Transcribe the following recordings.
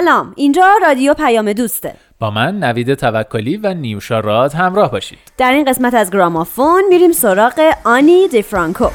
سلام. اینجا رادیو پیام دوسته. با من نوید توکلی و نیوشا راد همراه باشید. در این قسمت از گرامافون میریم سراغ آنی دی فرانکو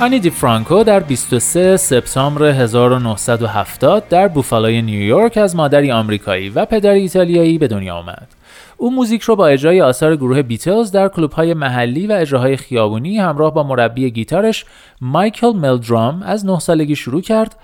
آنی دی فرانکو در 23 سپتامبر 1970 در بوفالوی نیویورک از مادری آمریکایی و پدری ایتالیایی به دنیا آمد. او موزیک رو با اجرای آثار گروه بیتلز در کلوب‌های محلی و اجراهای خیابونی همراه با مربی گیتارش مایکل ملدرام از 9 سالگی شروع کرد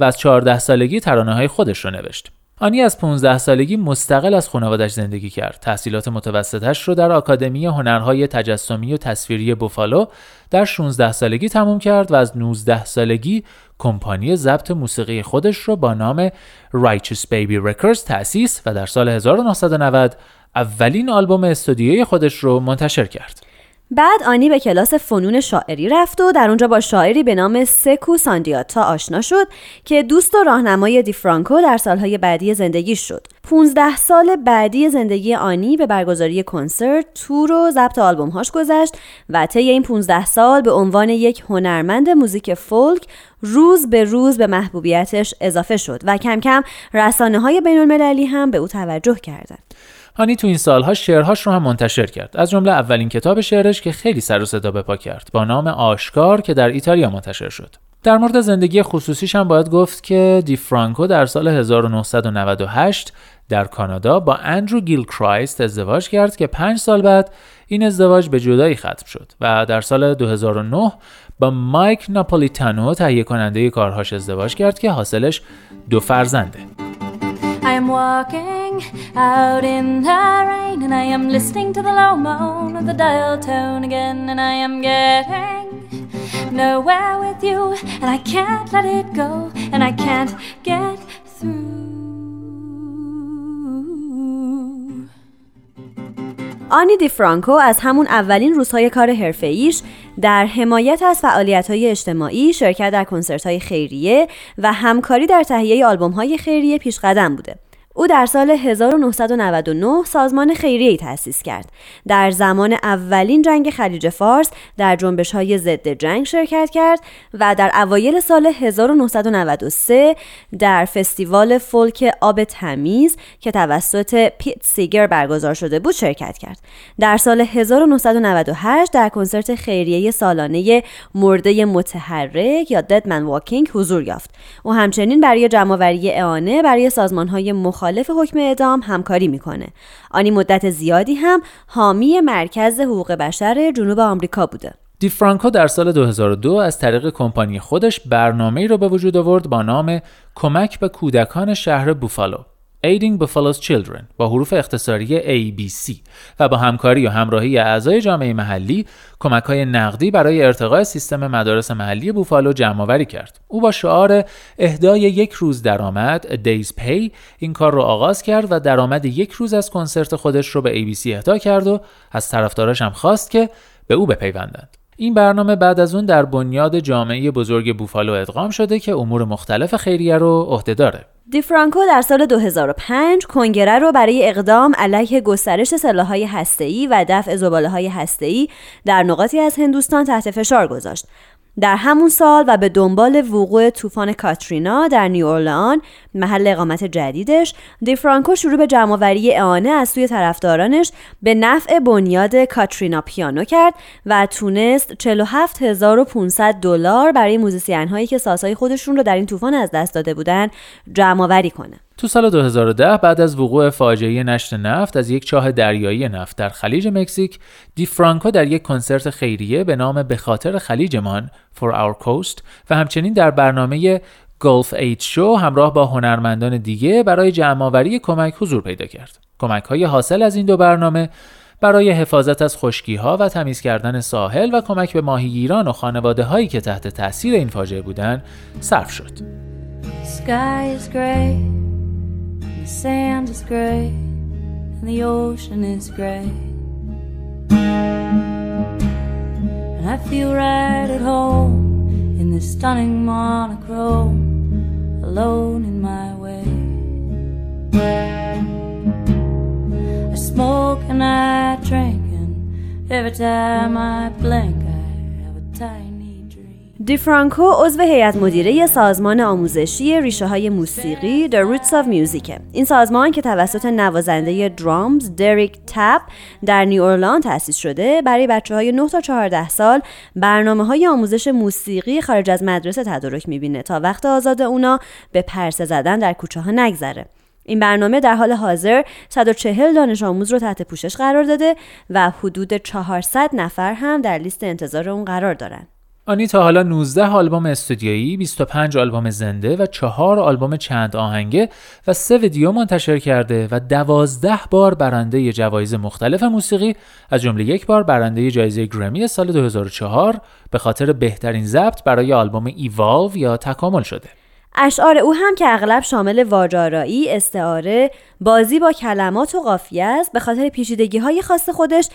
و از 14 سالگی ترانه های خودش رو نوشت. آنی از 15 سالگی مستقل از خانوادش زندگی کرد. تحصیلات متوسطش رو در آکادمی هنرهای تجسمی و تصویری بوفالو در 16 سالگی تموم کرد و از 19 سالگی کمپانی ضبط موسیقی خودش رو با نام Righteous Baby Records تأسیس و در سال 1990 اولین آلبوم استودیویی خودش رو منتشر کرد. بعد آنی به کلاس فنون شاعری رفت و در اونجا با شاعری به نام سکو ساندیاتا آشنا شد که دوست و راهنمای دیفرانکو در سالهای بعدی زندگی شد. 15 سال بعدی زندگی آنی به برگزاری کنسرت، تور و ضبط آلبومهاش گذشت و طی این 15 سال به عنوان یک هنرمند موزیک فولک روز به روز به محبوبیتش اضافه شد و کم کم رسانه های بین المللی هم به او توجه کردند. هانی تو این سالها شعرهاش رو هم منتشر کرد. از جمله اولین کتاب شعرش که خیلی سر و صدا به پا کرد با نام آشکار که در ایتالیا منتشر شد. در مورد زندگی خصوصیش هم باید گفت که دی فرانکو در سال 1998 در کانادا با اندرو گیل کرایست ازدواج کرد که پنج سال بعد این ازدواج به جدایی ختم شد و در سال 2009 با مایک ناپولیتانو تهیه کننده کارهاش ازدواج کرد که حاصلش دو فرزنده. I am walking out in the rain and I am listening to the low moan of the dial tone again and I am getting nowhere with you and I can't let it go and I can't get through آنی دی فرانکو از همون اولین روزهای کار حرفه‌ایش در حمایت از فعالیت‌های اجتماعی، شرکت در کنسرت‌های خیریه و همکاری در تهیه آلبوم‌های خیریه پیشقدم بوده. او در سال 1999 سازمان خیریه‌ای تأسیس کرد. در زمان اولین جنگ خلیج فارس در جنبش های ضد جنگ شرکت کرد و در اوایل سال 1993 در فستیوال فولک آب تمیز که توسط پیت سیگر برگزار شده بود شرکت کرد. در سال 1998 در کنسرت خیریه سالانه مرده متحرک یا ددمن واکینگ حضور یافت. او همچنین برای جمعآوری اعانه برای سازمان‌های مخالف حکم اعدام همکاری می‌کنه. آنی مدت زیادی هم حامی مرکز حقوق بشر جنوب آمریکا بوده. دی فرانکو در سال 2002 از طریق کمپانی خودش برنامه‌ای را به وجود آورد با نام کمک به کودکان شهر بوفالو Aiding Buffalo's Children با حروف اختصاری ABC و با همکاری و همراهی اعضای جامعه محلی کمک های نقدی برای ارتقاء سیستم مدارس محلی بوفالو جمع آوری کرد. او با شعار اهدای یک روز درآمد Days Pay این کار رو آغاز کرد و درآمد یک روز از کنسرت خودش رو به ABC اهدا کرد و از طرفداراش هم خواست که به او بپیوندند. این برنامه بعد از اون در بنیاد جامعه بزرگ بوفالو ادغام شده که امور مختلف خیریه رو عهده داره. دی فرانکو در سال 2005 کنگره رو برای اقدام علیه گسترش سلاح‌های هسته‌ای و دفع زباله‌های هسته‌ای در نقاطی از هندوستان تحت فشار گذاشت. در همون سال و به دنبال وقوع طوفان کاترینا در نیو اورلان محل اقامت جدیدش دی فرانکو شروع به جمعآوری اعانه از سوی طرفدارانش به نفع بنیاد کاترینا پیانو کرد و تونست 47500 دلار برای موزیسین هایی که سازهای خودشون رو در این طوفان از دست داده بودن جمعآوری کنه. تو سال 2010 بعد از وقوع فاجعه نشت نفت از یک چاه دریایی نفت در خلیج مکزیک دی فرانکو در یک کنسرت خیریه به نام به خاطر خلیجمان For Our Coast و همچنین در برنامه گلف اید شو همراه با هنرمندان دیگه برای جمعآوری کمک حضور پیدا کرد. کمک های حاصل از این دو برنامه برای حفاظت از خشکی ها و تمیز کردن ساحل و کمک به ماهیگیران و خانواده هایی که تحت تاثیر این فاجعه بودند صرف شد. Sand is gray, and the ocean is gray. And I feel right at home in this stunning monochrome, alone in my way. I smoke and I drink, and every time I blink, I have a tiny. دیفرانکو عضو هیئت مدیره سازمان آموزشی ریشه های موسیقی The Roots of Music این سازمان که توسط نوازنده درامز دریک تپ در نیو اورلان تأسیس شده برای بچه های 9 تا 14 سال برنامه های آموزش موسیقی خارج از مدرسه تدارک می‌بینه تا وقت آزاد اونا به پرسه زدن در کوچه ها نگذره این برنامه در حال حاضر 140 دانش آموز رو تحت پوشش قرار داده و حدود 400 نفر هم در لیست انتظار اون قرار دارن. آنی تا حالا 19 آلبوم استودیویی، 25 آلبوم زنده و 4 آلبوم چند آهنگه و 3 ویدیو منتشر کرده و 12 بار برنده جوایز مختلف موسیقی از جمله یک بار برنده جایزه گرمی سال 2004 به خاطر بهترین ضبط برای آلبوم ایوالو یا تکامل شده. اشعار او هم که اغلب شامل واجارایی، استعاره، بازی با کلمات و قافیه است به خاطر پیچیدگی های خاص خودش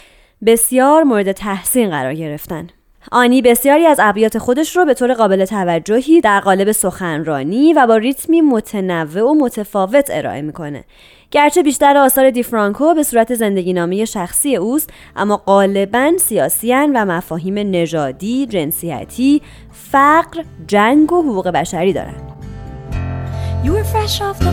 بسیار مورد تحسین قرار گرفتن. آنی بسیاری از ابیات خودش رو به طور قابل توجهی در قالب سخنرانی و با ریتمی متنوع و متفاوت ارائه می‌کنه. گرچه بیشتر آثار دیفرانکو به صورت زندگی نامه شخصی اوست اما غالبا سیاسیان و مفاهیم نژادی، جنسیتی، فقر، جنگ و حقوق بشری دارند. You were fresh off the.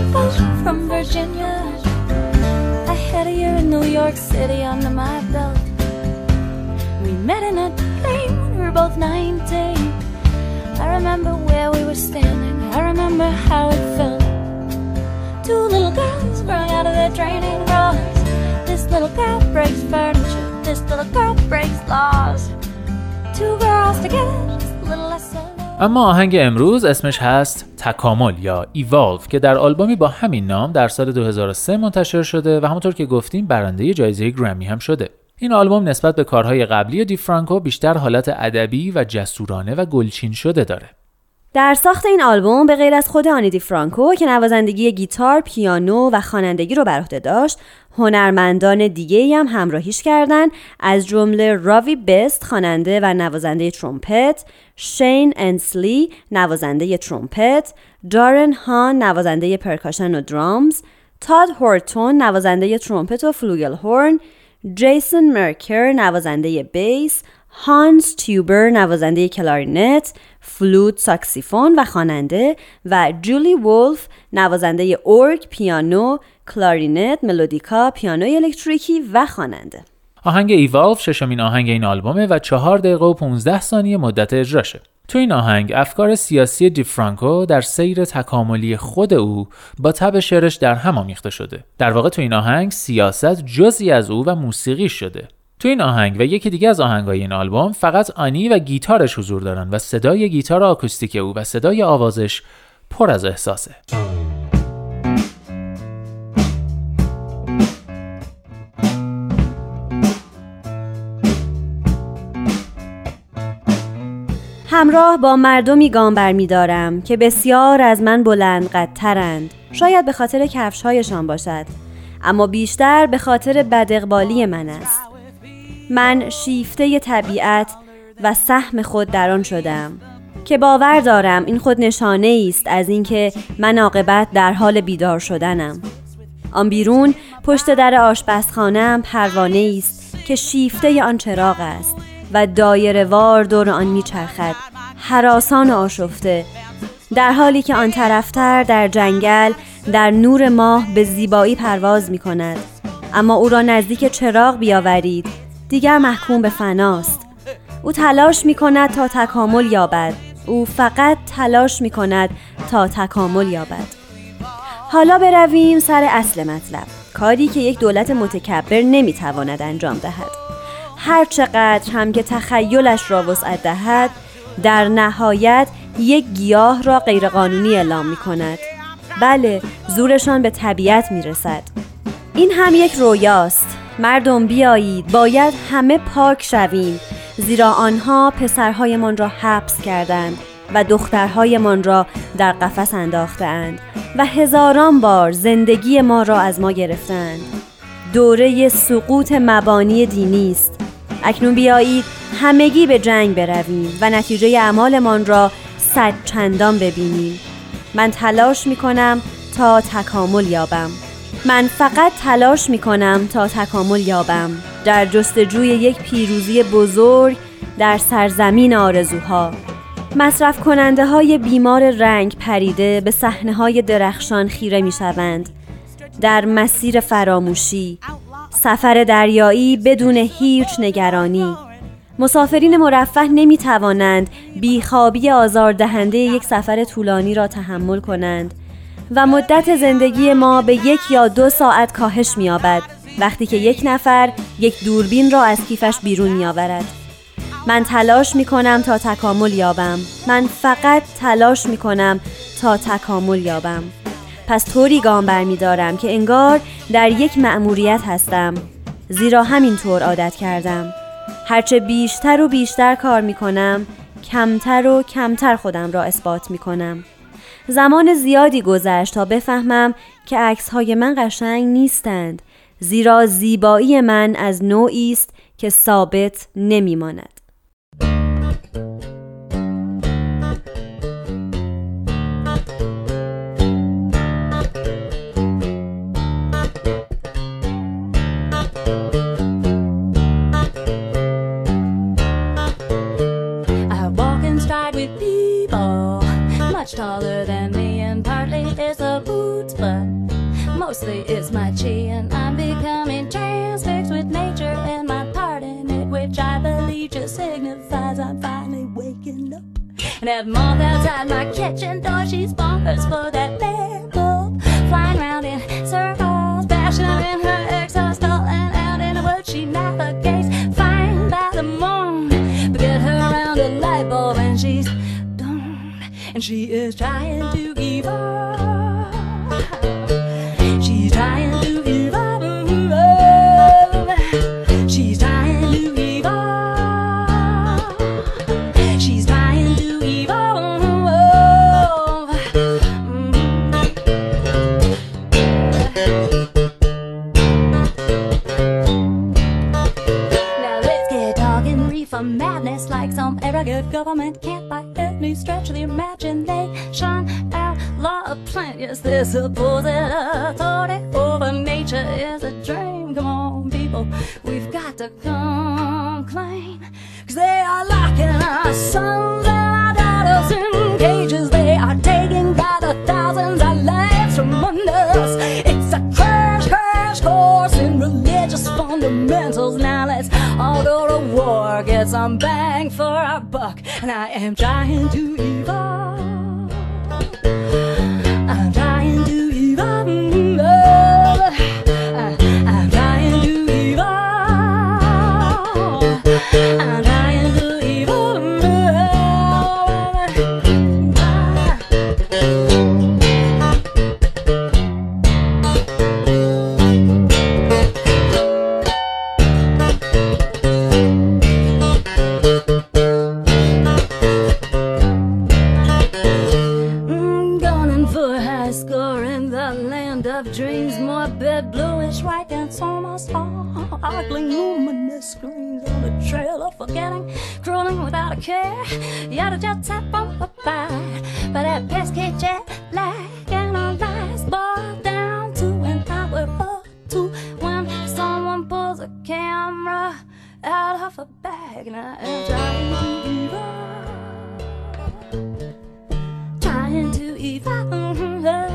We met in a dream when we were both 19. I remember where we were standing. I remember how it felt. Two little girls growing out of their training bras. This little girl breaks furniture. This little girl breaks laws. Two girls together. اما آهنگ امروز اسمش هست تکامل یا ایوالو که در آلبومی با همین نام در سال 2003 منتشر شده و همونطور که گفتیم برنده جایزه گرمی هم شده. این آلبوم نسبت به کارهای قبلی دی فرانکو بیشتر حالت ادبی و جسورانه و گلچین شده داره. در ساخت این آلبوم به غیر از خود آنی دی فرانکو که نوازندگی گیتار، پیانو و خوانندگی رو بر عهده داشت، هنرمندان دیگه هم همراهیش کردند از جمله راوی بست خواننده و نوازنده ترومپت، شین انسلی نوازنده ترومپت، دارن هان نوازنده پرکاشن و درامز، تاد هورتون نوازنده ترومپت و فلوگل هورن، جیسون مرکر نوازنده بیس، هانس تیوبر نوازنده کلارینت، فلوت، ساکسیفون و خواننده و جولی وولف نوازنده اورگ، پیانو، کلارینت، ملودیکا، پیانوی الکتریکی و خواننده. آهنگ ایوالو ششمین آهنگ این آلبومه و چهار دقیقه و 15 ثانیه مدت اجراشه. تو این آهنگ افکار سیاسی دیفرانکو در سیر تکاملی خود او با تب شعرش در هم آمیخته شده. در واقع تو این آهنگ سیاست جزی از او و موسیقی شده. تو این آهنگ و یکی دیگه از آهنگای این آلبوم فقط آنی و گیتارش حضور دارن و صدای گیتار آکوستیک او و صدای آوازش پر از احساسه. همراه با مردمی گام برمیدارم که بسیار از من بلند قدترند. شاید به خاطر کفشهایشان باشد اما بیشتر به خاطر بدقبالی من است. من شیفته طبیعت و سهم خود در آن شدم که باور دارم این خود نشانه است از اینکه من عاقبت در حال بیدار شدنم. آن بیرون پشت در آشپزخانهام پروانه است که شیفته آن چراغ است و دایره وار دور آن میچرخد. حراسان آشفته. در حالی که آن طرفتر در جنگل در نور ماه به زیبایی پرواز می کند اما او را نزدیک چراغ بیاورید. دیگر محکوم به فناست. او تلاش می کند تا تکامل یابد. او فقط تلاش می کند تا تکامل یابد. حالا برویم سر اصل مطلب. کاری که یک دولت متکبر نمی‌تواند انجام دهد. هر چقدر هم که تخیلش را وسعت دهد در نهایت یک گیاه را غیرقانونی اعلام می کند بله زورشان به طبیعت می رسد این هم یک رویاست. مردم بیایید باید همه پاک شویم. زیرا آنها پسرهایمان را حبس کردند و دخترهایمان را در قفس انداختند و هزاران بار زندگی ما را از ما گرفتند. دوره سقوط مبانی دینی است. اکنون بیایید همگی به جنگ برویم و نتیجه اعمالمان را صد چندان ببینیم. من تلاش می کنم تا تکامل یابم. من فقط تلاش می کنم تا تکامل یابم. در جستجوی یک پیروزی بزرگ در سرزمین آرزوها. مصرف کننده های بیمار رنگ پریده به صحنه های درخشان خیره می شوند در مسیر فراموشی سفر دریایی بدون هیچ نگرانی. مسافرین مرفه نمی توانند بیخوابی آزاردهنده یک سفر طولانی را تحمل کنند و مدت زندگی ما به یک یا دو ساعت کاهش می آبد وقتی که یک نفر یک دوربین را از کیفش بیرون می آورد. من تلاش می کنم تا تکامل یابم. من فقط تلاش می کنم تا تکامل یابم. پس طوری گام برمی دارم که انگار در یک مأموریت هستم. زیرا همینطور عادت کردم. هرچه بیشتر و بیشتر کار می کنم کمتر و کمتر خودم را اثبات می کنم زمان زیادی گذشت تا بفهمم که عکس های من قشنگ نیستند زیرا زیبایی من از نوعی است که ثابت نمی And have moth outside my kitchen door, she's bonkers for that lamp bulb, flying around in circles, bashing in her exhaust, all and out in the woods she navigates, fine by the moon. But get her around a light bulb, and she's done. and she is trying to some arrogant government can't buy any stretch of the imagination. Outlaw a plant, yes, this supposed authority over nature is a dream. Come on, people, we've got to come clean. Cause they are locking our sons and our daughters in cages. They are taking by the thousands fundamentals. Now let's all go to war, get some bang for our buck. And I am trying to evolve. Care. To just tap on the fire, but that pesky jet lag lives boiled down to an hour or two when someone pulls a camera out of a bag and I am trying to evolve trying to evolve.